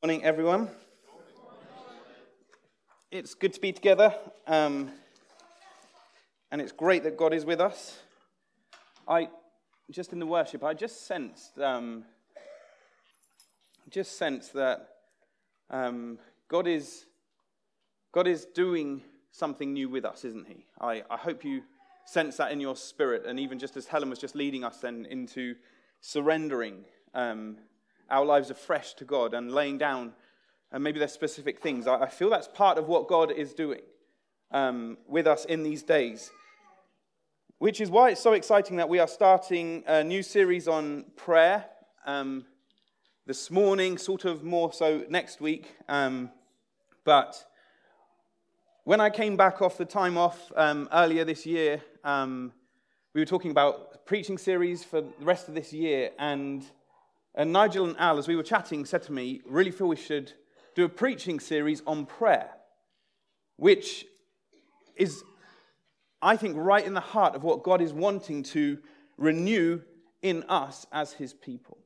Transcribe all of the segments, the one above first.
Morning, everyone. It's good to be together, um, and it's great that God is with us. I just in the worship, I just sensed, um, just sensed that um, God is God is doing something new with us, isn't He? I, I hope you sense that in your spirit, and even just as Helen was just leading us then into surrendering. Our lives afresh to God and laying down, and maybe there's specific things. I, I feel that's part of what God is doing um, with us in these days. Which is why it's so exciting that we are starting a new series on prayer um, this morning, sort of more so next week. Um, but when I came back off the time off um, earlier this year, um, we were talking about preaching series for the rest of this year, and and Nigel and Al, as we were chatting, said to me, really feel we should do a preaching series on prayer, which is, I think, right in the heart of what God is wanting to renew in us as his people.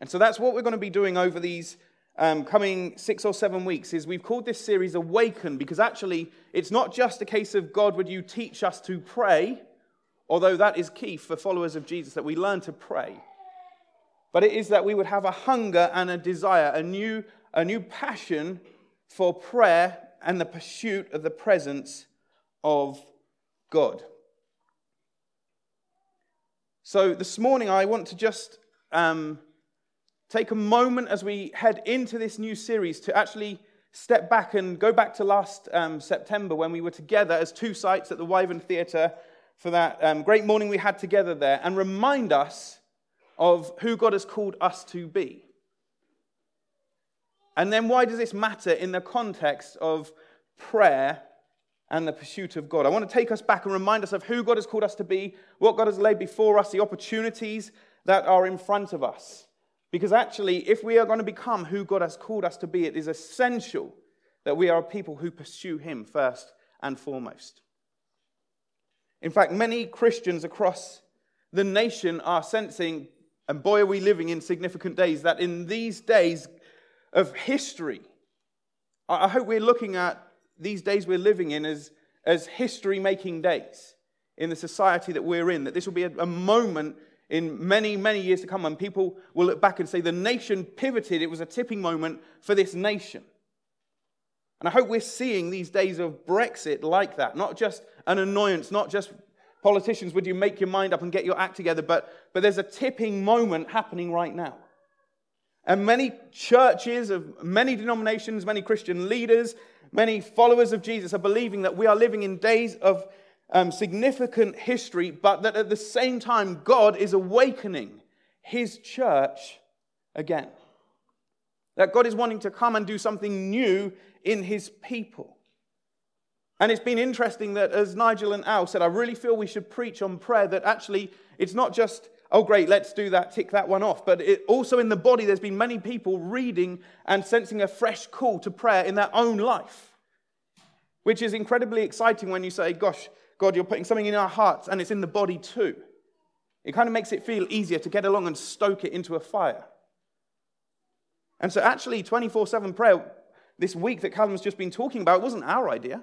And so that's what we're going to be doing over these um, coming six or seven weeks is we've called this series awaken because actually it's not just a case of god would you teach us to pray although that is key for followers of jesus that we learn to pray but it is that we would have a hunger and a desire, a new, a new passion for prayer and the pursuit of the presence of God. So this morning, I want to just um, take a moment as we head into this new series to actually step back and go back to last um, September when we were together as two sites at the Wyvern Theatre for that um, great morning we had together there and remind us of who God has called us to be. And then why does this matter in the context of prayer and the pursuit of God? I want to take us back and remind us of who God has called us to be, what God has laid before us, the opportunities that are in front of us. Because actually, if we are going to become who God has called us to be, it is essential that we are a people who pursue Him first and foremost. In fact, many Christians across the nation are sensing and boy, are we living in significant days, that in these days of history, I hope we're looking at these days we're living in as, as history making days in the society that we're in, that this will be a, a moment in many, many years to come when people will look back and say the nation pivoted, it was a tipping moment for this nation. And I hope we're seeing these days of Brexit like that, not just an annoyance, not just Politicians, would you make your mind up and get your act together? But, but there's a tipping moment happening right now. And many churches of many denominations, many Christian leaders, many followers of Jesus are believing that we are living in days of um, significant history, but that at the same time, God is awakening his church again. That God is wanting to come and do something new in his people. And it's been interesting that, as Nigel and Al said, I really feel we should preach on prayer that actually it's not just, oh, great, let's do that, tick that one off, but it, also in the body, there's been many people reading and sensing a fresh call to prayer in their own life, which is incredibly exciting when you say, gosh, God, you're putting something in our hearts and it's in the body too. It kind of makes it feel easier to get along and stoke it into a fire. And so, actually, 24 7 prayer this week that Callum's just been talking about wasn't our idea.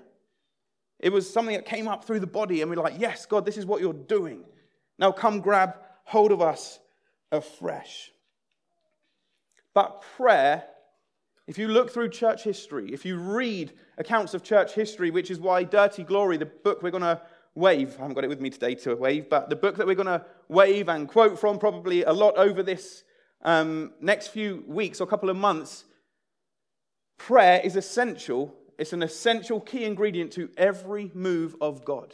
It was something that came up through the body, and we we're like, Yes, God, this is what you're doing. Now come grab hold of us afresh. But prayer, if you look through church history, if you read accounts of church history, which is why Dirty Glory, the book we're going to wave, I haven't got it with me today to wave, but the book that we're going to wave and quote from probably a lot over this um, next few weeks or couple of months, prayer is essential it's an essential key ingredient to every move of God.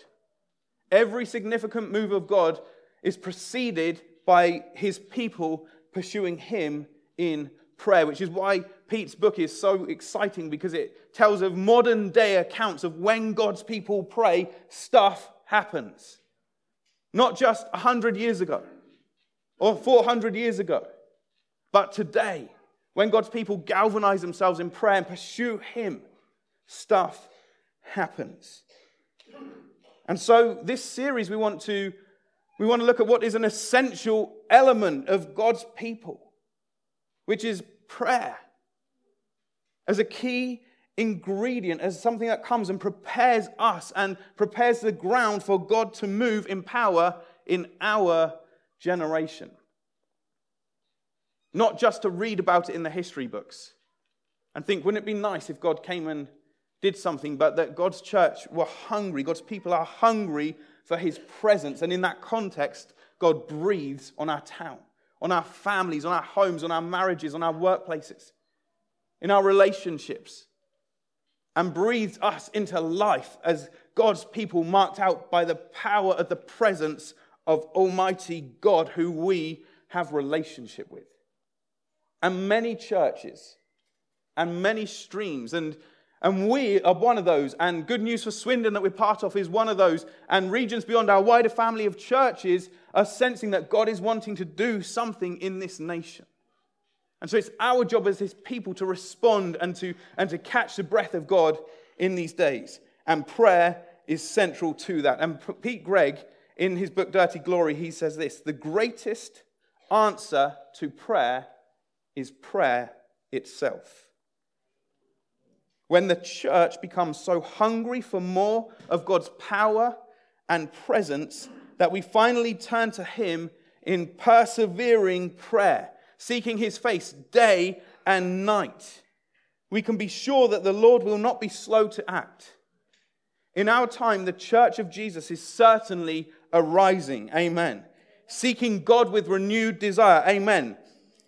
Every significant move of God is preceded by his people pursuing him in prayer, which is why Pete's book is so exciting because it tells of modern day accounts of when God's people pray, stuff happens. Not just 100 years ago or 400 years ago, but today, when God's people galvanize themselves in prayer and pursue him stuff happens. And so, this series, we want to, we want to look at what is an essential element of God's people, which is prayer as a key ingredient, as something that comes and prepares us and prepares the ground for God to move in power in our generation. Not just to read about it in the history books and think, wouldn't it be nice if God came and did something, but that God's church were hungry, God's people are hungry for his presence. And in that context, God breathes on our town, on our families, on our homes, on our marriages, on our workplaces, in our relationships, and breathes us into life as God's people marked out by the power of the presence of Almighty God, who we have relationship with. And many churches and many streams and and we are one of those. And good news for Swindon that we're part of is one of those. And regions beyond our wider family of churches are sensing that God is wanting to do something in this nation. And so it's our job as his people to respond and to, and to catch the breath of God in these days. And prayer is central to that. And Pete Greig, in his book Dirty Glory, he says this The greatest answer to prayer is prayer itself. When the church becomes so hungry for more of God's power and presence that we finally turn to Him in persevering prayer, seeking His face day and night, we can be sure that the Lord will not be slow to act. In our time, the church of Jesus is certainly arising. Amen. Seeking God with renewed desire. Amen.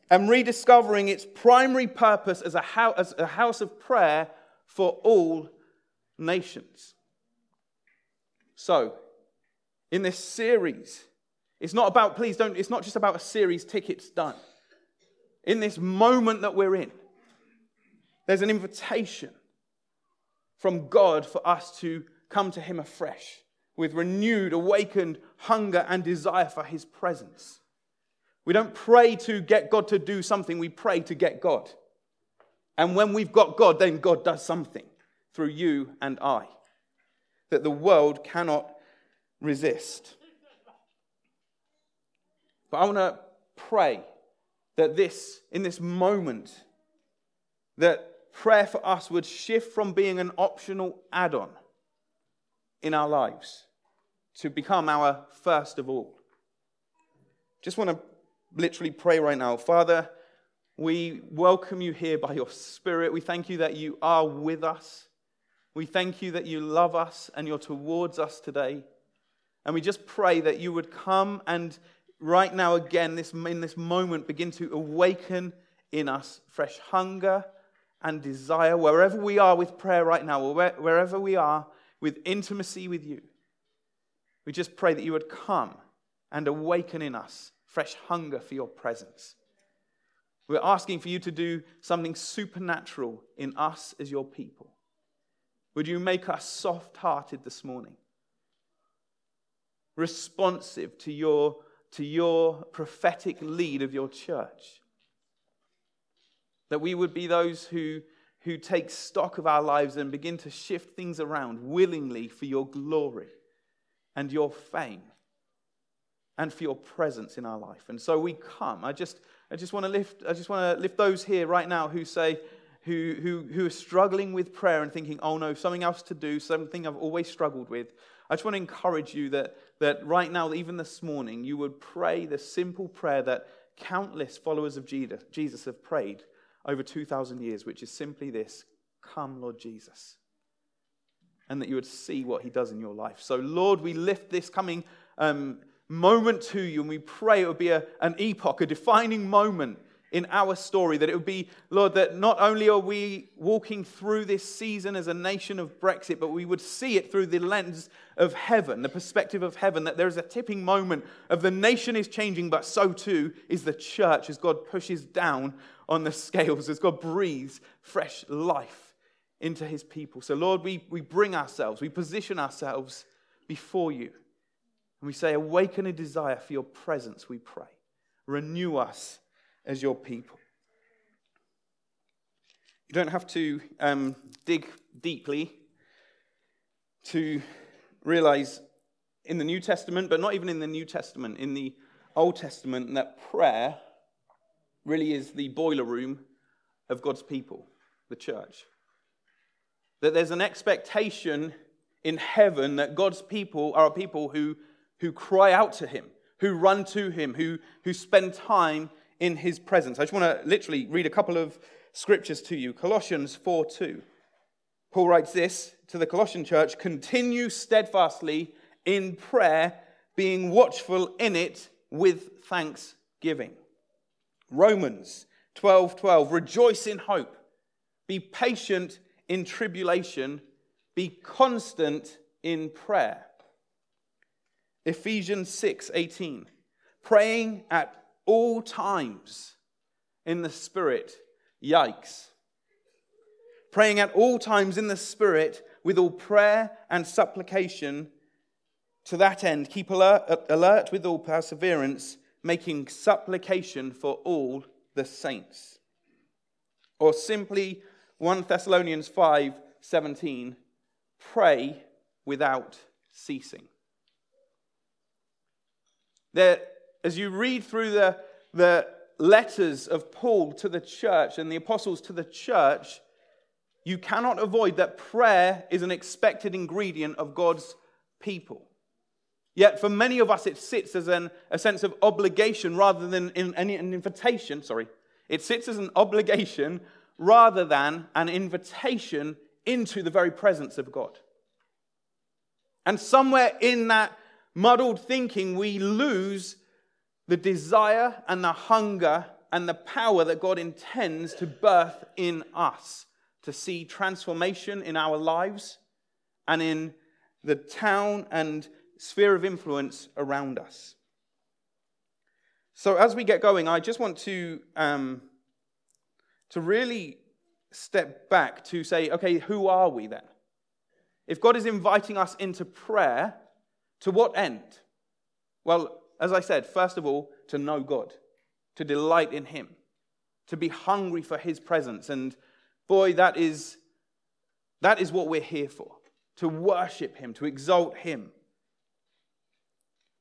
And rediscovering its primary purpose as a house, of prayer for all nations. So, in this series, it's not about, please don't, it's not just about a series tickets done. In this moment that we're in, there's an invitation from God for us to come to Him afresh with renewed, awakened hunger and desire for His presence. We don't pray to get God to do something, we pray to get God. And when we've got God, then God does something through you and I that the world cannot resist. But I want to pray that this, in this moment, that prayer for us would shift from being an optional add on in our lives to become our first of all. Just want to literally pray right now. Father, we welcome you here by your Spirit. We thank you that you are with us. We thank you that you love us and you're towards us today. And we just pray that you would come and right now, again, this, in this moment, begin to awaken in us fresh hunger and desire, wherever we are with prayer right now, or wherever we are with intimacy with you. We just pray that you would come and awaken in us fresh hunger for your presence. We're asking for you to do something supernatural in us as your people. Would you make us soft hearted this morning? Responsive to your, to your prophetic lead of your church. That we would be those who, who take stock of our lives and begin to shift things around willingly for your glory and your fame and for your presence in our life. And so we come. I just I just want to lift, I just want to lift those here right now who say, who, who, who are struggling with prayer and thinking, oh no, something else to do, something I've always struggled with. I just want to encourage you that, that right now, even this morning, you would pray the simple prayer that countless followers of Jesus have prayed over 2,000 years, which is simply this Come, Lord Jesus. And that you would see what he does in your life. So, Lord, we lift this coming um, moment to you, and we pray it would be a, an epoch, a defining moment in our story. That it would be, Lord, that not only are we walking through this season as a nation of Brexit, but we would see it through the lens of heaven, the perspective of heaven, that there is a tipping moment of the nation is changing, but so too is the church as God pushes down on the scales, as God breathes fresh life into his people. So, Lord, we, we bring ourselves, we position ourselves before you. And we say, Awaken a desire for your presence, we pray. Renew us as your people. You don't have to um, dig deeply to realize in the New Testament, but not even in the New Testament, in the Old Testament, that prayer really is the boiler room of God's people, the church. That there's an expectation in heaven that God's people are a people who, who cry out to Him, who run to Him, who, who spend time in His presence. I just want to literally read a couple of scriptures to you. Colossians 4 2. Paul writes this to the Colossian church continue steadfastly in prayer, being watchful in it with thanksgiving. Romans 12 12. Rejoice in hope, be patient in tribulation, be constant in prayer. Ephesians 6 18. Praying at all times in the Spirit. Yikes. Praying at all times in the Spirit with all prayer and supplication. To that end, keep alert, alert with all perseverance, making supplication for all the saints. Or simply 1 Thessalonians 5 17, pray without ceasing. There, as you read through the, the letters of Paul to the church and the apostles to the church, you cannot avoid that prayer is an expected ingredient of God's people. Yet for many of us, it sits as an, a sense of obligation rather than in, an invitation. Sorry. It sits as an obligation rather than an invitation into the very presence of God. And somewhere in that muddled thinking, we lose the desire and the hunger and the power that God intends to birth in us to see transformation in our lives and in the town and sphere of influence around us. So, as we get going, I just want to, um, to really step back to say, okay, who are we then? If God is inviting us into prayer, to what end? Well, as I said, first of all, to know God, to delight in Him, to be hungry for His presence. And boy, that is, that is what we're here for to worship Him, to exalt Him.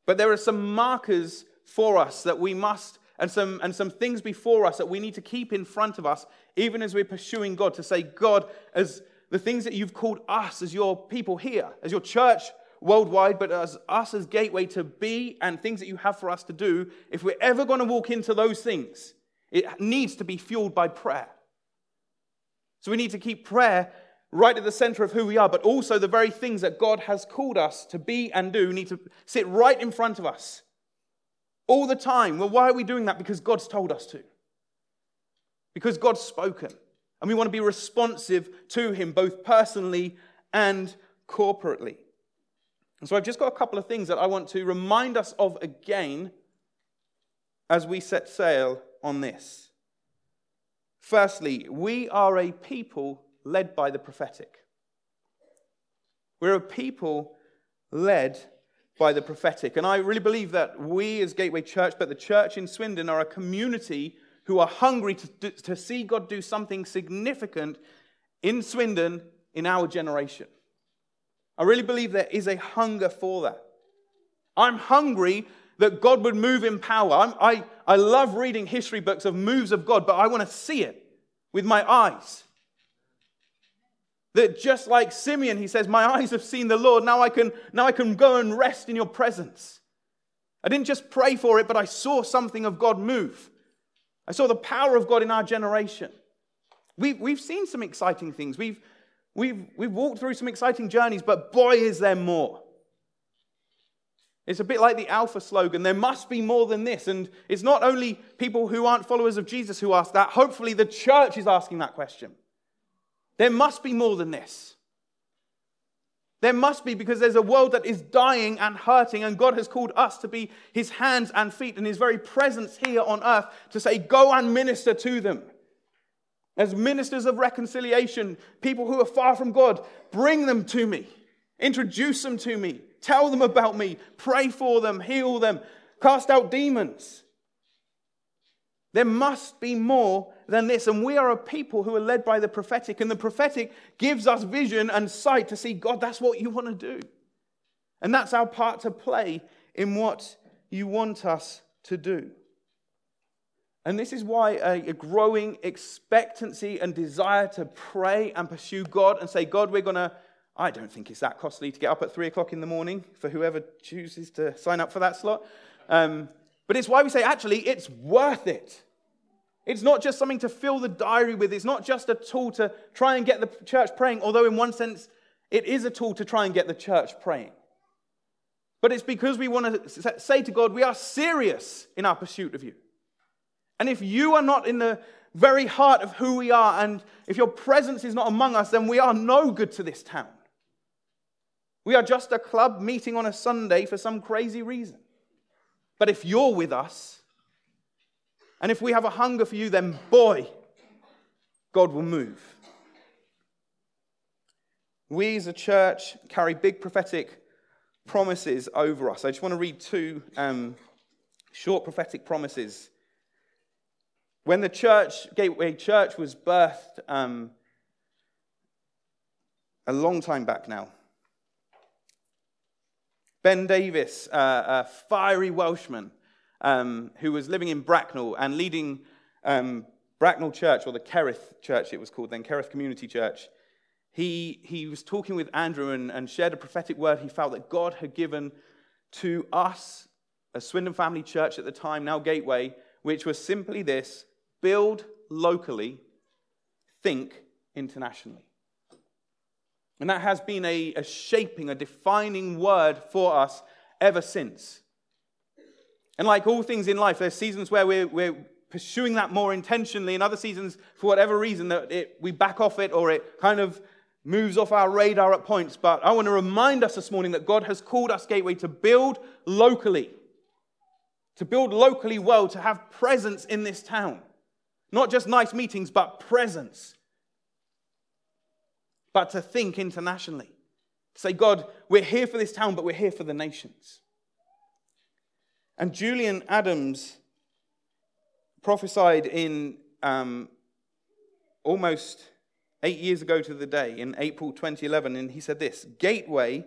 But there are some markers for us that we must, and some, and some things before us that we need to keep in front of us, even as we're pursuing God, to say, God, as the things that you've called us as your people here, as your church worldwide, but as us as Gateway to be and things that you have for us to do, if we're ever going to walk into those things, it needs to be fueled by prayer. So we need to keep prayer right at the center of who we are, but also the very things that God has called us to be and do need to sit right in front of us all the time. Well, why are we doing that? Because God's told us to. Because God's spoken. And we want to be responsive to Him, both personally and corporately. And so I've just got a couple of things that I want to remind us of again as we set sail on this. Firstly, we are a people led by the prophetic. We're a people led by the prophetic. And I really believe that we as Gateway Church, but the church in Swindon, are a community who are hungry to, to see God do something significant in Swindon in our generation. I really believe there is a hunger for that. I'm hungry that God would move in power. I'm, i I, love reading history books of moves of God, but I want to see it with my eyes. That just like Simeon, he says, My eyes have seen the Lord. Now I can, now I can go and rest in your presence. I didn't just pray for it, but I saw something of God move. I saw the power of God in our generation. We've, we've seen some exciting things. We've, We've, we've walked through some exciting journeys, but boy, is there more. It's a bit like the Alpha slogan there must be more than this. And it's not only people who aren't followers of Jesus who ask that, hopefully, the church is asking that question. There must be more than this. There must be because there's a world that is dying and hurting, and God has called us to be his hands and feet and his very presence here on earth to say, Go and minister to them. As ministers of reconciliation, people who are far from God, bring them to me. Introduce them to me. Tell them about me. Pray for them. Heal them. Cast out demons. There must be more than this. And we are a people who are led by the prophetic. And the prophetic gives us vision and sight to see God, that's what you want to do. And that's our part to play in what you want us to do. And this is why a, growing expectancy and desire to pray and pursue God and say, God, we're going to. I don't think it's that costly to get up at three o'clock in the morning for whoever chooses to sign up for that slot. Um, but it's why we say, actually, it's worth it. It's not just something to fill the diary with. It's not just a tool to try and get the church praying, although, in one sense, it is a tool to try and get the church praying. But it's because we want to say to God, we are serious in our pursuit of you. And if you are not in the very heart of who we are, and if your presence is not among us, then we are no good to this town. We are just a club meeting on a Sunday for some crazy reason. But if you're with us, and if we have a hunger for you, then boy, God will move. We as a church carry big prophetic promises over us. I just want to read two um, short prophetic promises when the church, Gateway Church, was birthed um, a long time back now, Ben Davis, uh, a fiery Welshman um, who was living in Bracknell and leading um, Bracknell Church, or the Kerith Church it was called then, Kerith Community Church, he, he was talking with Andrew and, and shared a prophetic word he felt that God had given to us, a Swindon family church at the time, now Gateway, which was simply this build locally, think internationally. And that has been a, a, shaping, a defining word for us ever since. And like all things in life, there's seasons where we're, we're pursuing that more intentionally, and other seasons, for whatever reason, that it, we back off it or it kind of moves off our radar at points. But I want to remind us this morning that God has called us, Gateway, to build locally, to build locally well, to have presence in this town. Not just nice meetings, but presence. But to think internationally. say, God, we're here for this town, but we're here for the nations. And Julian Adams prophesied in um, almost eight years ago to the day, in April 2011, and he said this Gateway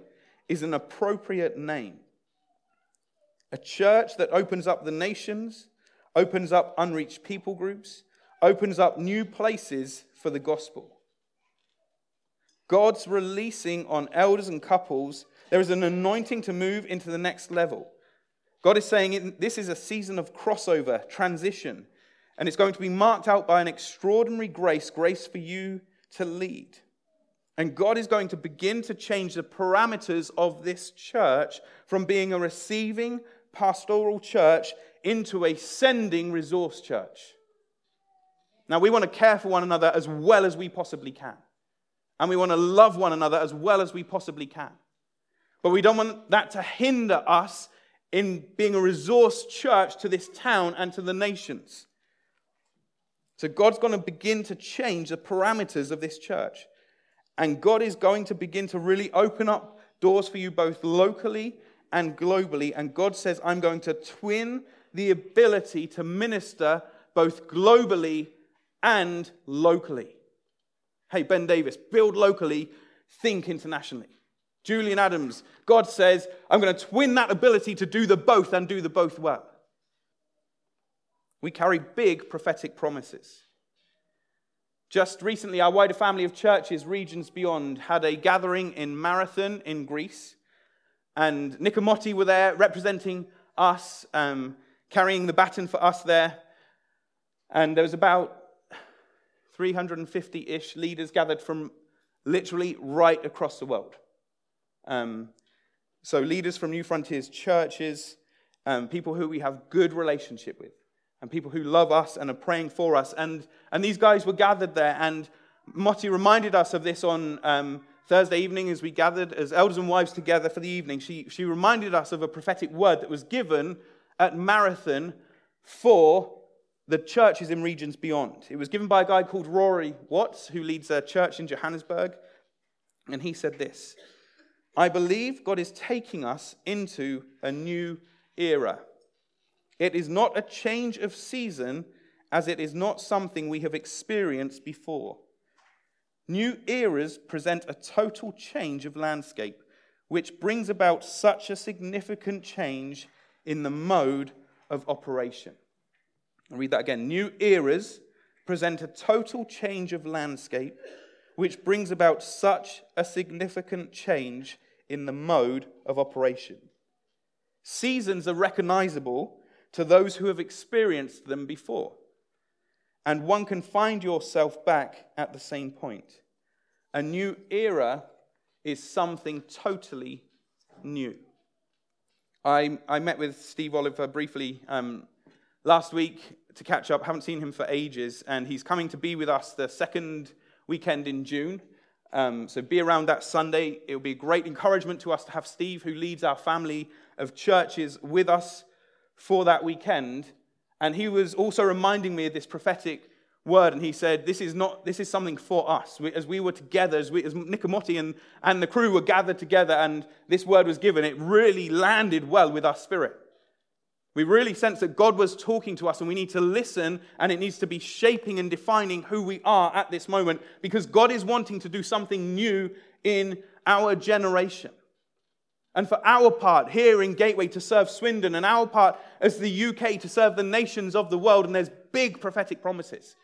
is an appropriate name. A church that opens up the nations, opens up unreached people groups, opens up new places for the gospel. God's releasing on elders and couples, there is an anointing to move into the next level. God is saying this is a season of crossover, transition, and it's going to be marked out by an extraordinary grace, grace for you to lead. And God is going to begin to change the parameters of this church from being a receiving pastoral church into a sending resource church. Now, we want to care for one another as well as we possibly can. And we want to love one another as well as we possibly can. But we don't want that to hinder us in being a resource church to this town and to the nations. So, God's going to begin to change the parameters of this church. And God is going to begin to really open up doors for you both locally and globally. And God says, I'm going to twin the ability to minister both globally and locally. Hey, Ben Davis, build locally, think internationally. Julian Adams, God says, I'm going to twin that ability to do the both and do the both well. We carry big prophetic promises. Just recently, our wider family of churches, Regions Beyond, had a gathering in Marathon in Greece. And Nick and Motti were there representing us, um, carrying the baton for us there. And there was about 350 ish leaders gathered from literally right across the world. Um, so, leaders from Newfrontiers churches, um, people who we have good relationship with, and people who love us and are praying for us. And, and these guys were gathered there, and Motti reminded us of this on um, Thursday evening as we gathered as elders and wives together for the evening. She, she reminded us of a prophetic word that was given at Marathon for the churches in regions beyond. It was given by a guy called Rory Watts, who leads a church in Johannesburg. And he said this I believe God is taking us into a new era. It is not a change of season, as it is not something we have experienced before. New eras present a total change of landscape, which brings about such a significant change in the mode of operation. I'll read that again. New eras present a total change of landscape, which brings about such a significant change in the mode of operation. Seasons are recognizable to those who have experienced them before, and one can find yourself back at the same point. A new era is something totally new. I, I met with Steve Oliver briefly um, last week to catch up. Haven't seen him for ages, and he's coming to be with us the second weekend in June. Um, so be around that Sunday. It will be a great encouragement to us to have Steve, who leads our family of churches, with us for that weekend. And he was also reminding me of this prophetic word, and he said, This is not this is something for us. We, as we were together, as, we, as Nicomotti and, and the crew were gathered together, and this word was given, it really landed well with our spirit. We really sense that God was talking to us, and we need to listen, and it needs to be shaping and defining who we are at this moment because God is wanting to do something new in our generation. And for our part here in Gateway to serve Swindon, and our part as the UK to serve the nations of the world, and there's big prophetic promises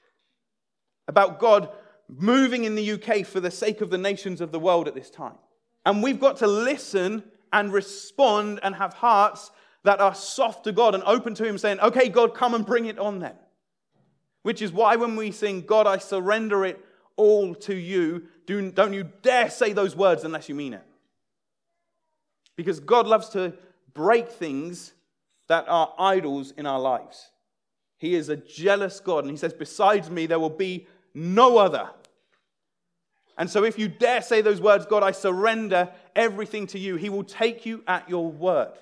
about God moving in the UK for the sake of the nations of the world at this time. And we've got to listen and respond and have hearts that are soft to God and open to Him, saying, Okay, God, come and bring it on then. Which is why when we sing, God, I surrender it all to you, do, don't you dare say those words unless you mean it. Because God loves to break things that are idols in our lives. He is a jealous God, and He says, Besides me, there will be no other. And so, if you dare say those words, God, I surrender everything to you, He will take you at your word.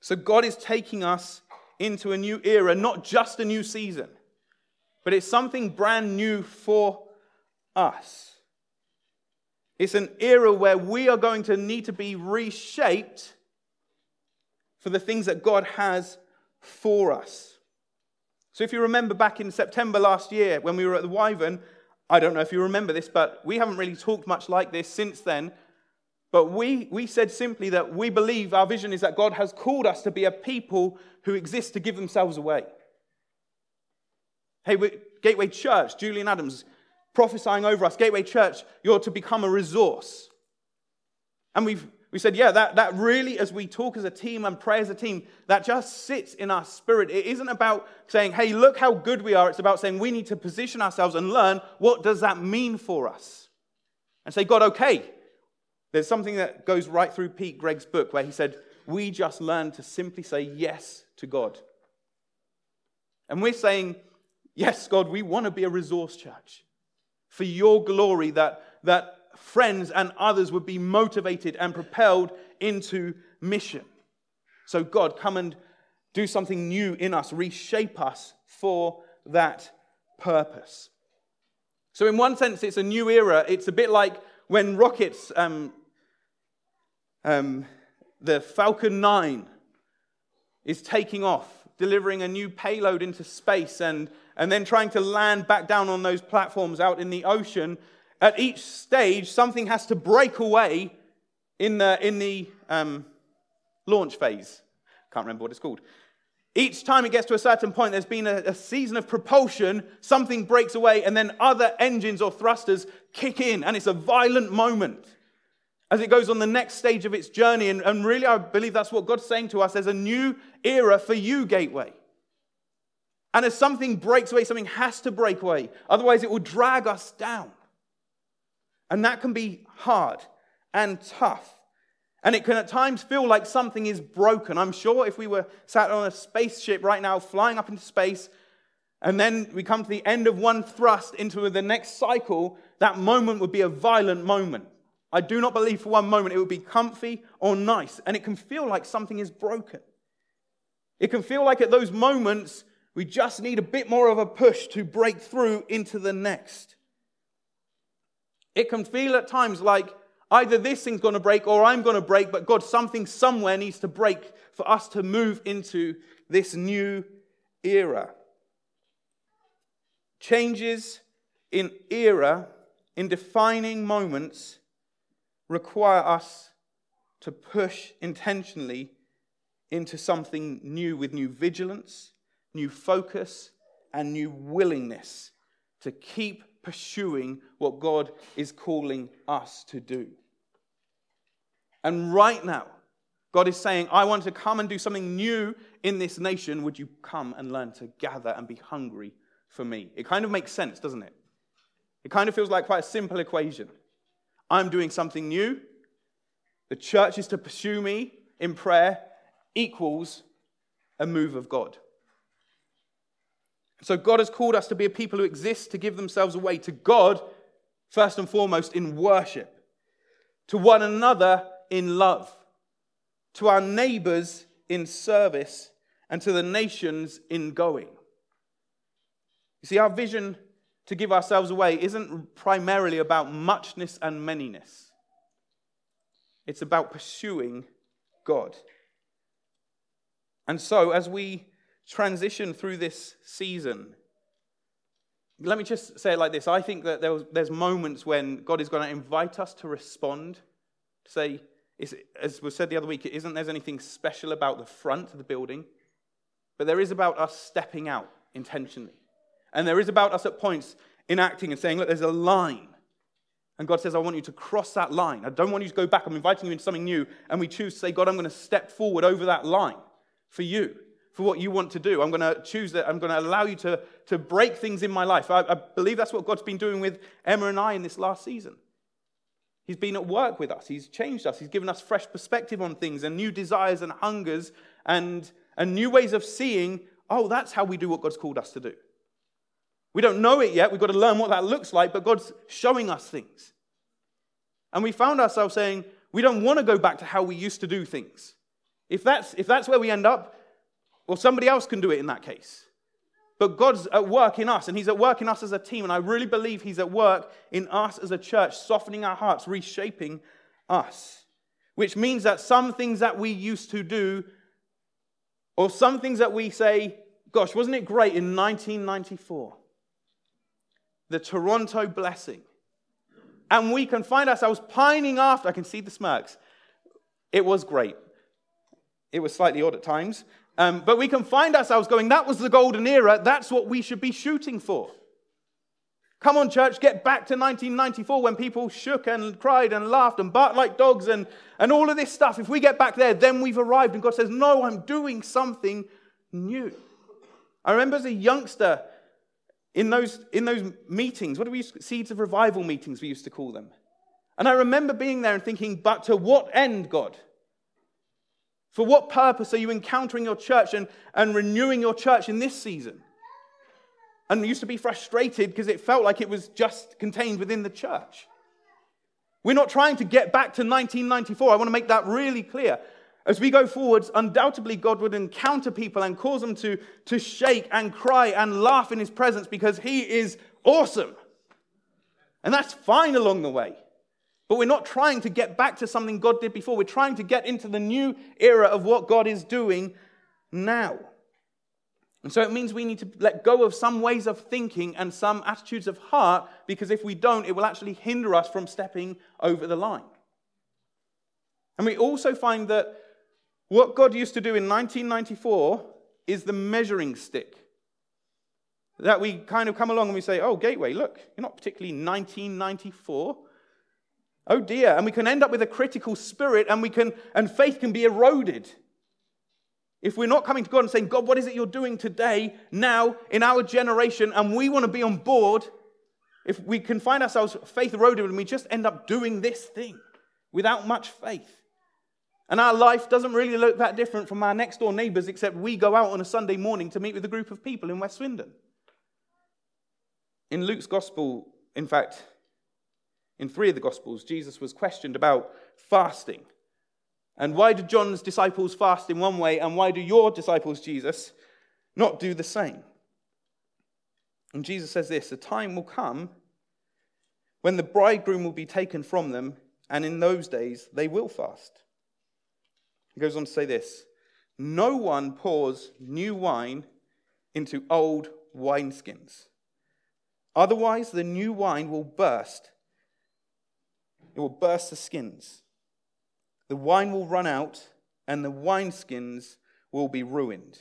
So, God is taking us into a new era, not just a new season, but it's something brand new for us. It's an era where we are going to need to be reshaped for the things that God has for us. So, if you remember back in September last year when we were at the Wyvern, I don't know if you remember this, but we haven't really talked much like this since then. But we, we said simply that we believe our vision is that God has called us to be a people who exist to give themselves away. Hey, Gateway Church, Julian Adams prophesying over us, Gateway Church, you're to become a resource. And we've we said, yeah, that, that really, as we talk as a team and pray as a team, that just sits in our spirit. It isn't about saying, hey, look how good we are. It's about saying we need to position ourselves and learn what does that mean for us. And say, God, okay, there's something that goes right through Pete Greig's book where he said, We just learn to simply say yes to God. And we're saying, Yes, God, we want to be a resource church for your glory, that, that friends and others would be motivated and propelled into mission. So, God, come and do something new in us, reshape us for that purpose. So, in one sense, it's a new era. It's a bit like when rockets um, um, the Falcon 9 is taking off, delivering a new payload into space, and, and then trying to land back down on those platforms out in the ocean. At each stage, something has to break away in the, in the um, launch phase. Can't remember what it's called. Each time it gets to a certain point, there's been a, a, season of propulsion, something breaks away, and then other engines or thrusters kick in, and it's a violent moment as it goes on the next stage of its journey. And, and really, I believe that's what God's saying to us there's a new era for you, Gateway. And as something breaks away, something has to break away. Otherwise, it will drag us down. And that can be hard and tough. And it can at times feel like something is broken. I'm sure if we were sat on a spaceship right now, flying up into space, and then we come to the end of one thrust into the next cycle, that moment would be a violent moment. I do not believe for one moment it would be comfy or nice, and it can feel like something is broken. It can feel like at those moments we just need a bit more of a push to break through into the next. It can feel at times like either this thing's going to break or I'm going to break, but God, something somewhere needs to break for us to move into this new era. Changes in era, in defining moments, require us to push intentionally into something new with new vigilance, new focus, and new willingness to keep pursuing what God is calling us to do. And right now, God is saying, I want to come and do something new in this nation. Would you come and learn to gather and be hungry for me? It kind of makes sense, doesn't it? It kind of feels like quite a simple equation. I'm doing something new. The church is to pursue me in prayer, equals a move of God. So God has called us to be a people who exist to give themselves away to God, first and foremost, in worship, to one another in love, to our neighbors in service, and to the nations in going. You see, our vision to give ourselves away isn't primarily about muchness and manyness. It's about pursuing God. And so, as we transition through this season, let me just say it like this. I think that there's moments when God is going to invite us to respond, to say, as was said the other week, it isn't there's anything special about the front of the building, but there is about us stepping out intentionally. And there is about us at points in acting and saying, look, there's a line. And God says, I want you to cross that line. I don't want you to go back. I'm inviting you into something new. And we choose to say, God, I'm going to step forward over that line for you, for what you want to do. I'm going to choose that. I'm going to allow you to, to break things in my life. I, I believe that's what God's been doing with Emma and I in this last season. He's been at work with us. He's changed us. He's given us fresh perspective on things and new desires and hungers and, and new ways of seeing, oh, that's how we do what God's called us to do. We don't know it yet. We've got to learn what that looks like, but God's showing us things. And we found ourselves saying, we don't want to go back to how we used to do things. If that's, if that's where we end up, well, somebody else can do it in that case. But God's at work in us, and He's at work in us as a team. And I really believe He's at work in us as a church, softening our hearts, reshaping us. Which means that some things that we used to do, or some things that we say, gosh, wasn't it great in 1994? The Toronto blessing. And we can find ourselves pining after. I can see the smirks. It was great. It was slightly odd at times. Um, but we can find ourselves going, that was the golden era. That's what we should be shooting for. Come on, church, get back to 1994 when people shook and cried and laughed and barked like dogs and, and all of this stuff. If we get back there, then we've arrived. And God says, No, I'm doing something new. I remember as a youngster in those, in those meetings, what do we use? Seeds of revival meetings, we used to call them. And I remember being there and thinking, But to what end, God? For what purpose are you encountering your church and, and renewing your church in this season? And used to be frustrated because it felt like it was just contained within the church. We're not trying to get back to 1994. I want to make that really clear. As we go forwards, undoubtedly God would encounter people and cause them to, to shake and cry and laugh in his presence because he is awesome. And that's fine along the way. But we're not trying to get back to something God did before. We're trying to get into the new era of what God is doing now. And so it means we need to let go of some ways of thinking and some attitudes of heart, because if we don't, it will actually hinder us from stepping over the line. And we also find that what God used to do in 1994 is the measuring stick. That we kind of come along and we say, oh, Gateway, look, you're not particularly 1994. Oh dear. And we can end up with a critical spirit and we can and faith can be eroded. If we're not coming to God and saying, God, what is it you're doing today, now, in our generation, and we want to be on board, if we can find ourselves faith eroded and we just end up doing this thing without much faith. And our life doesn't really look that different from our next door neighbors, except we go out on a Sunday morning to meet with a group of people in West Swindon. In Luke's gospel, in fact, in three of the Gospels, Jesus was questioned about fasting. And why do John's disciples fast in one way, and why do your disciples, Jesus, not do the same? And Jesus says this A time will come when the bridegroom will be taken from them, and in those days they will fast. He goes on to say this No one pours new wine into old wineskins. Otherwise, the new wine will burst it will burst the skins. The wine will run out, and the wineskins will be ruined.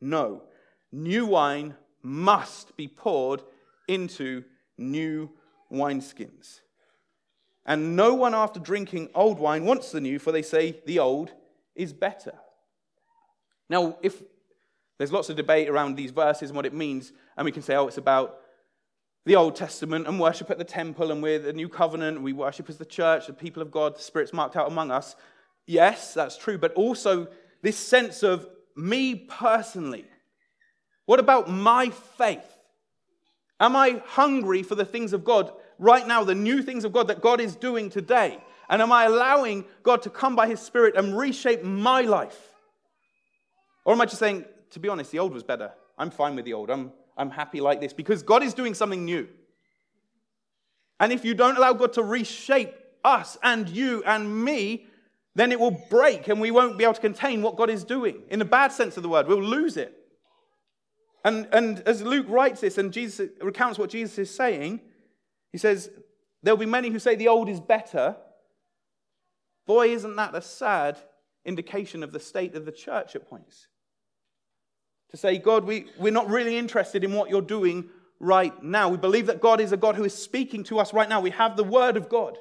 No, new wine must be poured into new wineskins. And no one after drinking old wine wants the new, for they say the old is better. Now, if there's lots of debate around these verses and what it means, and we can say, oh, it's about the Old Testament and worship at the temple, and we're the new covenant, we worship as the church, the people of God, the Spirit's marked out among us. Yes, that's true, but also this sense of me personally. What about my faith? Am I hungry for the things of God right now, the new things of God that God is doing today? And am I allowing God to come by His Spirit and reshape my life? Or am I just saying, to be honest, the old was better? I'm fine with the old. I'm, I'm happy like this because God is doing something new. And if you don't allow God to reshape us and you and me, then it will break and we won't be able to contain what God is doing. In the bad sense of the word, we'll lose it. And, and as Luke writes this and Jesus recounts what Jesus is saying, he says, There'll be many who say the old is better. Boy, isn't that a sad indication of the state of the church at points? To say, God, we, we're not really interested in what you're doing right now. We believe that God is a God who is speaking to us right now. We have the word of God.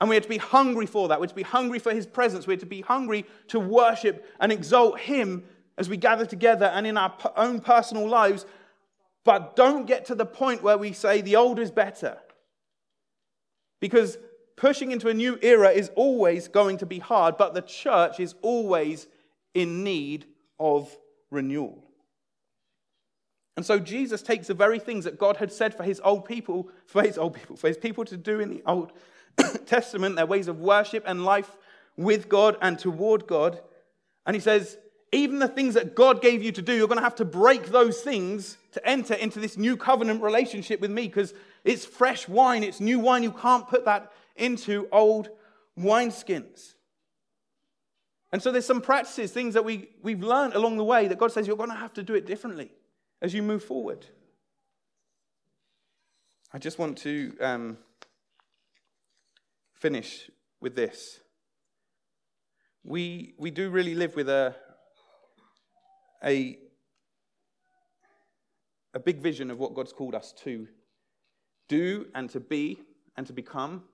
And we are to be hungry for that. We're to be hungry for his presence. We're to be hungry to worship and exalt him as we gather together and in our own personal lives, but don't get to the point where we say the old is better. Because pushing into a new era is always going to be hard, but the church is always in need of renewal. And so Jesus takes the very things that God had said for his old people, for his old people, for his people to do in the Old Testament, their ways of worship and life with God and toward God. And he says, even the things that God gave you to do, you're going to have to break those things to enter into this new covenant relationship with me because it's fresh wine, it's new wine. You can't put that into old wineskins. And so there's some practices, things that we, we've learned along the way that God says you're going to have to do it differently as you move forward. I just want to um, finish with this. We, we do really live with a, a, a big vision of what God's called us to do and to be and to become.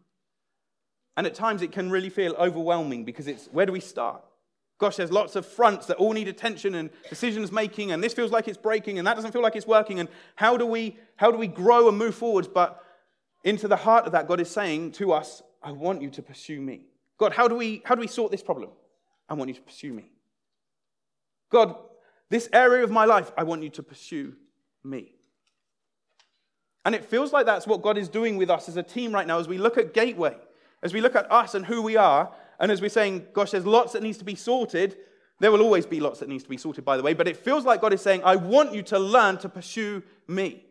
And at times it can really feel overwhelming because it's where do we start? Gosh, there's lots of fronts that all need attention and decisions making, and this feels like it's breaking, and that doesn't feel like it's working. And how do we how do we grow and move forwards? But into the heart of that, God is saying to us, I want you to pursue me. God, how do we how do we sort this problem? I want you to pursue me. God, this area of my life, I want you to pursue me. And it feels like that's what God is doing with us as a team right now as we look at Gateway, as we look at us and who we are, and as we're saying, gosh, there's lots that needs to be sorted. There will always be lots that needs to be sorted, by the way, but it feels like God is saying, I want you to learn to pursue me.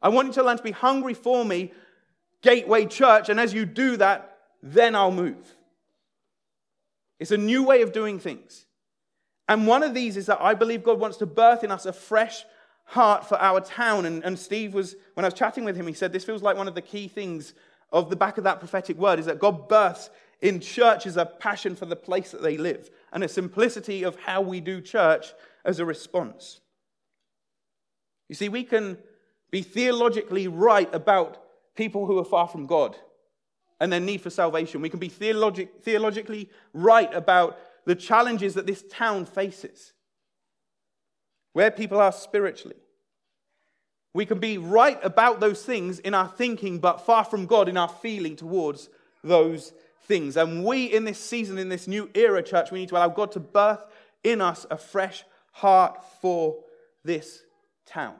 I want you to learn to be hungry for me, Gateway Church, and as you do that, then I'll move. It's a new way of doing things. And one of these is that I believe God wants to birth in us a fresh heart for our town. And, and Steve was, when I was chatting with him, he said this feels like one of the key things of the back of that prophetic word is that God births in churches a passion for the place that they live and a simplicity of how we do church as a response. You see, we can be theologically right about people who are far from God and their need for salvation. We can be theologic, theologically right about the challenges that this town faces, where people are spiritually. We can be right about those things in our thinking, but far from God in our feeling towards those things. And we, in this season, in this new era, church, we need to allow God to birth in us a fresh heart for this town.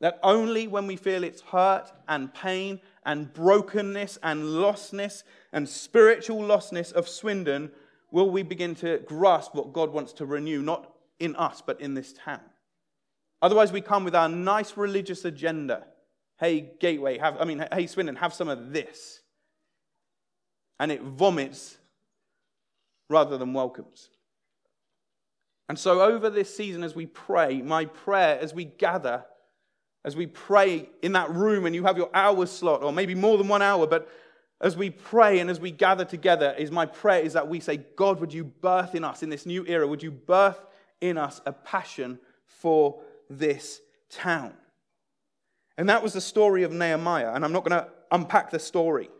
That only when we feel its hurt and pain and brokenness and lostness and spiritual lostness of Swindon will we begin to grasp what God wants to renew, not in us, but in this town. Otherwise, we come with our nice religious agenda. Hey, Gateway, have, I mean, hey, Swindon, have some of this. And it vomits rather than welcomes. And so, over this season, as we pray, my prayer as we gather, as we pray in that room and you have your hour slot, or maybe more than one hour, but as we pray and as we gather together, is my prayer is that we say, God, would you birth in us in this new era? Would you birth in us a passion for this town? And that was the story of Nehemiah. And I'm not going to unpack the story.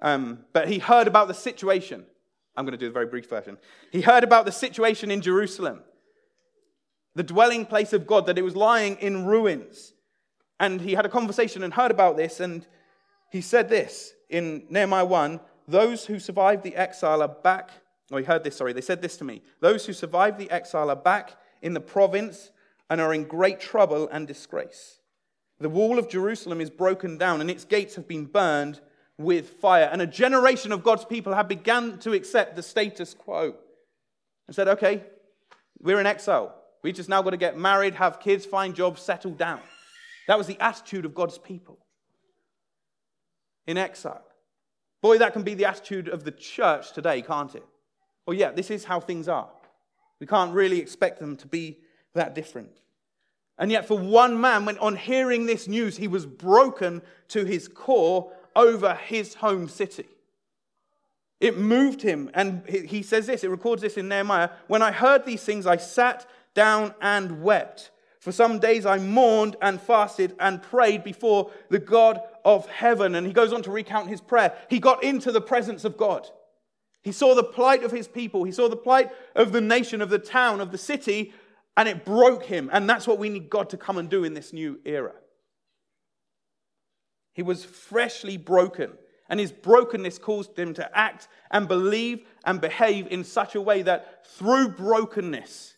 Um, but he heard about the situation. I'm going to do a very brief version. He heard about the situation in Jerusalem, the dwelling place of God, that it was lying in ruins. And he had a conversation and heard about this. And he said this in Nehemiah 1 Those who survived the exile are back. Oh, he heard this, sorry. They said this to me. Those who survived the exile are back in the province and are in great trouble and disgrace. The wall of Jerusalem is broken down and its gates have been burned with fire. And a generation of God's people have begun to accept the status quo and said, okay, we're in exile. We just now got to get married, have kids, find jobs, settle down. That was the attitude of God's people in exile. Boy, that can be the attitude of the church today, can't it? Well, yeah, this is how things are. We can't really expect them to be that different. And yet, for one man, when on hearing this news, he was broken to his core over his home city. It moved him. And he says this, it records this in Nehemiah. When I heard these things, I sat down and wept. For some days I mourned and fasted and prayed before the God of heaven. And he goes on to recount his prayer. He got into the presence of God. He saw the plight of his people. He saw the plight of the nation, of the town, of the city, and it broke him. And that's what we need God to come and do in this new era. He was freshly broken, and his brokenness caused him to act and believe and behave in such a way that through brokenness,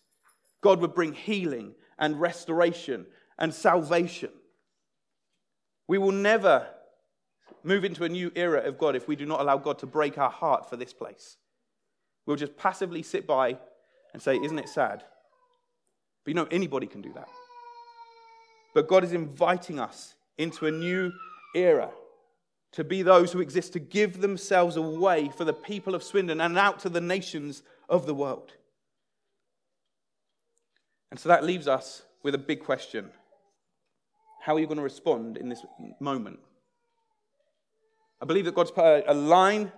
God would bring healing and restoration and salvation. We will never move into a new era of God if we do not allow God to break our heart for this place. We'll just passively sit by and say, Isn't it sad? But you know, anybody can do that. But God is inviting us into a new era to be those who exist to give themselves away for the people of Swindon and out to the nations of the world. And so that leaves us with a big question How are you going to respond in this moment? I believe that God's put a line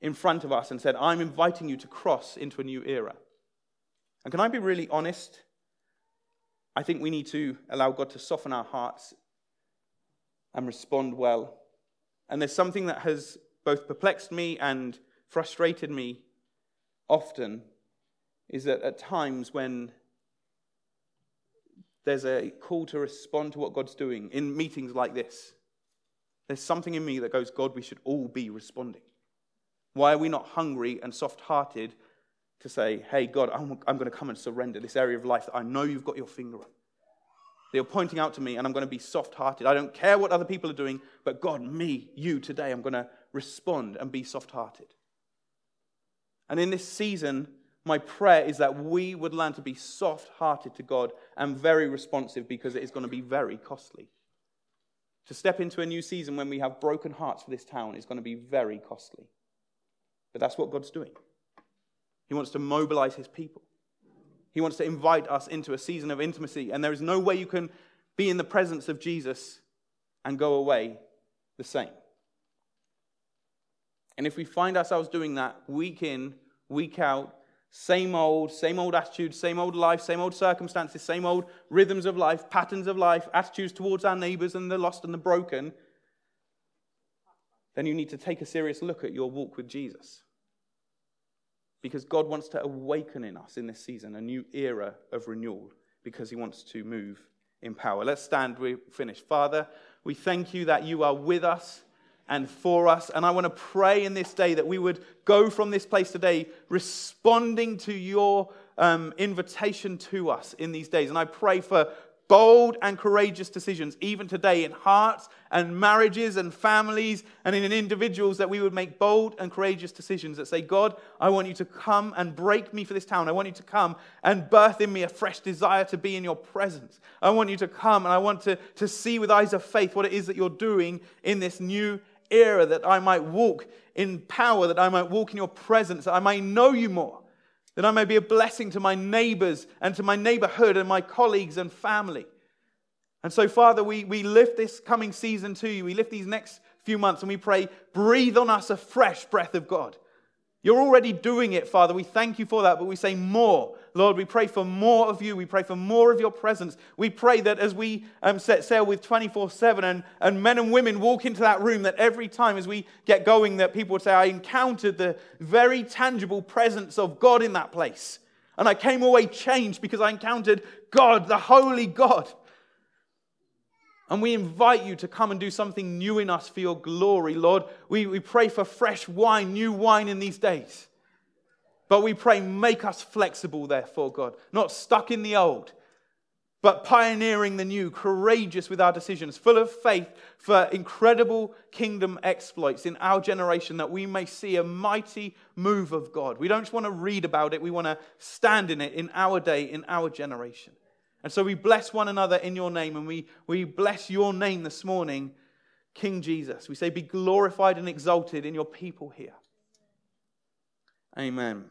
in front of us and said, I'm inviting you to cross into a new era. And can I be really honest? I think we need to allow God to soften our hearts and respond well. And there's something that has both perplexed me and frustrated me often is that at times when there's a call to respond to what God's doing in meetings like this, there's something in me that goes, God, we should all be responding. Why are we not hungry and soft hearted to say, hey, God, I'm, I'm going to come and surrender this area of life that I know you've got your finger on? That you're pointing out to me, and I'm going to be soft hearted. I don't care what other people are doing, but God, me, you, today, I'm going to respond and be soft hearted. And in this season, my prayer is that we would learn to be soft hearted to God and very responsive because it is going to be very costly. To step into a new season when we have broken hearts for this town is going to be very costly. But that's what God's doing. He wants to mobilize his people. He wants to invite us into a season of intimacy. And there is no way you can be in the presence of Jesus and go away the same. And if we find ourselves doing that week in, week out, same old, same old attitude, same old life, same old circumstances, same old rhythms of life, patterns of life, attitudes towards our neighbors and the lost and the broken, then you need to take a serious look at your walk with Jesus. Because God wants to awaken in us in this season a new era of renewal because he wants to move in power. Let's stand, we finish. Father, we thank you that you are with us and for us. And I want to pray in this day that we would go from this place today responding to your um, invitation to us in these days. And I pray for bold and courageous decisions, even today, in hearts and marriages and families and in individuals, that we would make bold and courageous decisions that say, God, I want you to come and break me for this town. I want you to come and birth in me a fresh desire to be in your presence. I want you to come and I want to, to see with eyes of faith what it is that you're doing in this new era, that I might walk in power, that I might walk in your presence, that I might know you more, that I may be a blessing to my neighbors and to my neighborhood and my colleagues and family. And so, Father, we, we lift this coming season to you. We lift these next few months, and we pray, breathe on us a fresh breath of God. You're already doing it, Father. We thank you for that, but we say more. Lord, we pray for more of you. We pray for more of your presence. We pray that as we um, set sail with 24 7 and, and men and women walk into that room, that every time as we get going, that people would say, I encountered the very tangible presence of God in that place. And I came away changed because I encountered God, the holy God. And we invite you to come and do something new in us for your glory, Lord. We, we pray for fresh wine, new wine in these days. But we pray, make us flexible, therefore, God. Not stuck in the old, but pioneering the new, courageous with our decisions, full of faith for incredible kingdom exploits in our generation, that we may see a mighty move of God. We don't just want to read about it, we want to stand in it in our day, in our generation. And so we bless one another in your name, and we, we bless your name this morning, King Jesus. We say, Be glorified and exalted in your people here. Amen.